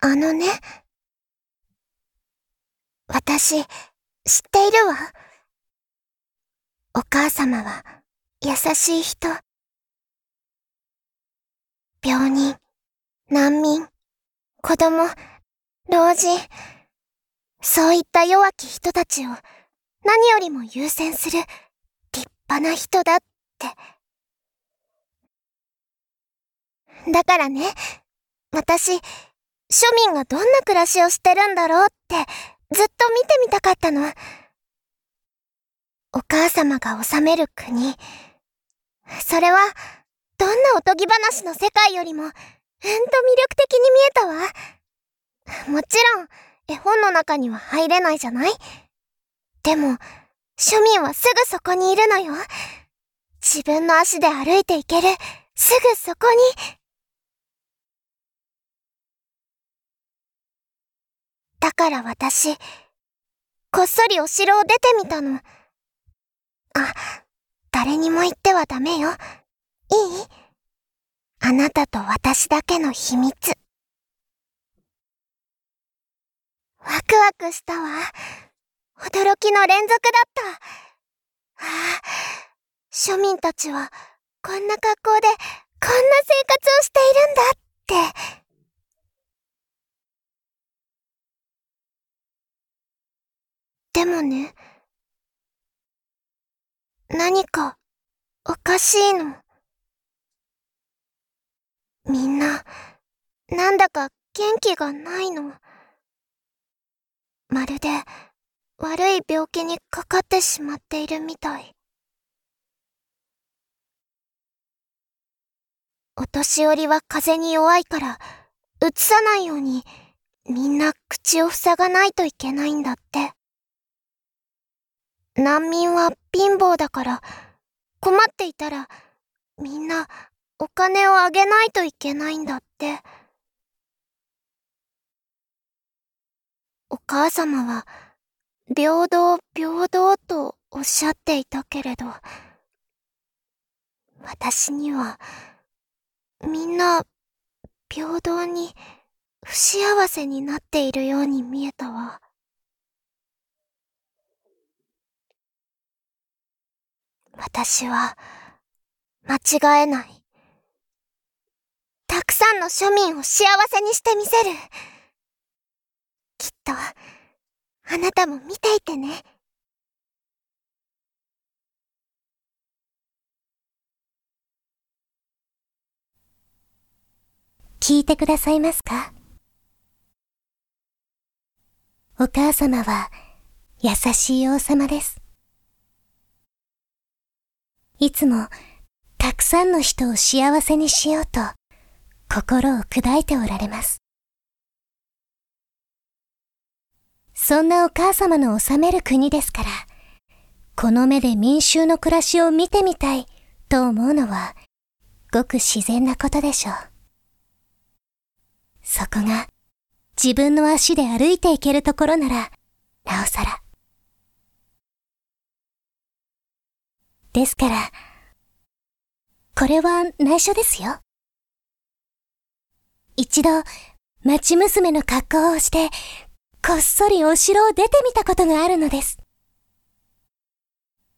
あのね。私、知っているわ。お母様は、優しい人。病人、難民、子供、老人、そういった弱き人たちを何よりも優先する立派な人だって。だからね、私、庶民がどんな暮らしをしてるんだろうってずっと見てみたかったの。お母様が治める国。それは、どんなおとぎ話の世界よりも、うんと魅力的に見えたわ。もちろん、絵本の中には入れないじゃないでも、庶民はすぐそこにいるのよ。自分の足で歩いていける、すぐそこに。だから私、こっそりお城を出てみたの。あ、誰にも言ってはダメよ。いい？あなたと私だけの秘密。ワクワクしたわ。驚きの連続だった。ああ、庶民たちはこんな格好でこんな生活をしているんだって。でもね、何かおかしいの。みんな、なんだか元気がないの。まるで悪い病気にかかってしまっているみたい。お年寄りは風に弱いから、うつさないように、みんな口を塞がないといけないんだって。難民は貧乏だから、困っていたら、みんなお金をあげないといけないんだって。お母様は、平等平等とおっしゃっていたけれど、私には、みんな、平等に、不幸せになっているように見えたわ。私は、間違えない。たくさんの庶民を幸せにしてみせる。きっと、あなたも見ていてね。聞いてくださいますか？お母様は優しい王様です。いつもたくさんの人を幸せにしようと心を砕いておられます。そんなお母様の治める国ですから、この目で民衆の暮らしを見てみたいと思うのは、ごく自然なことでしょう。そこが自分の足で歩いていけるところなら、なおさら。ですから、これは内緒ですよ。一度、町娘の格好をして、こっそりお城を出てみたことがあるのです。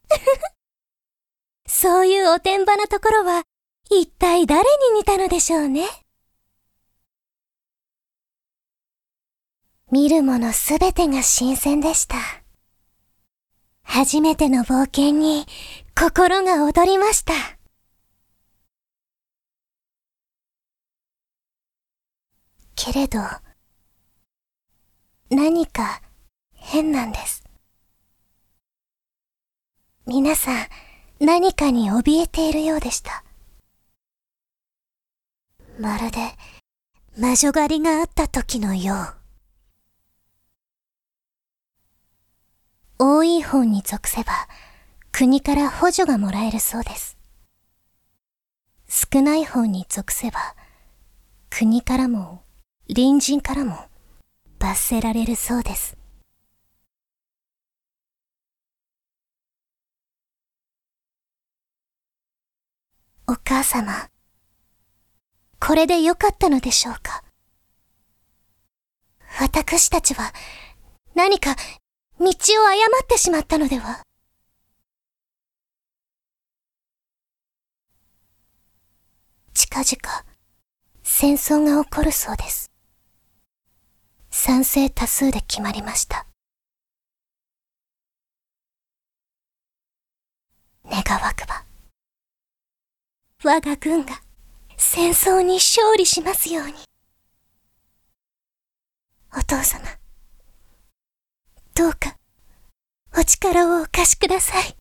そういうおてんばなところは、一体誰に似たのでしょうね。見るものすべてが新鮮でした。初めての冒険に心が躍りました。けれど、何か変なんです。皆さん、何かに怯えているようでした。まるで、魔女狩りがあった時のよう。多い方に属せば、国から補助がもらえるそうです。少ない方に属せば、国からも隣人からも罰せられるそうです。お母様、これでよかったのでしょうか？私たちは何か道を誤ってしまったのでは？近々戦争が起こるそうです。賛成多数で決まりました。願わくば、我が軍が戦争に勝利しますように。お父様、どうかお力をお貸しください。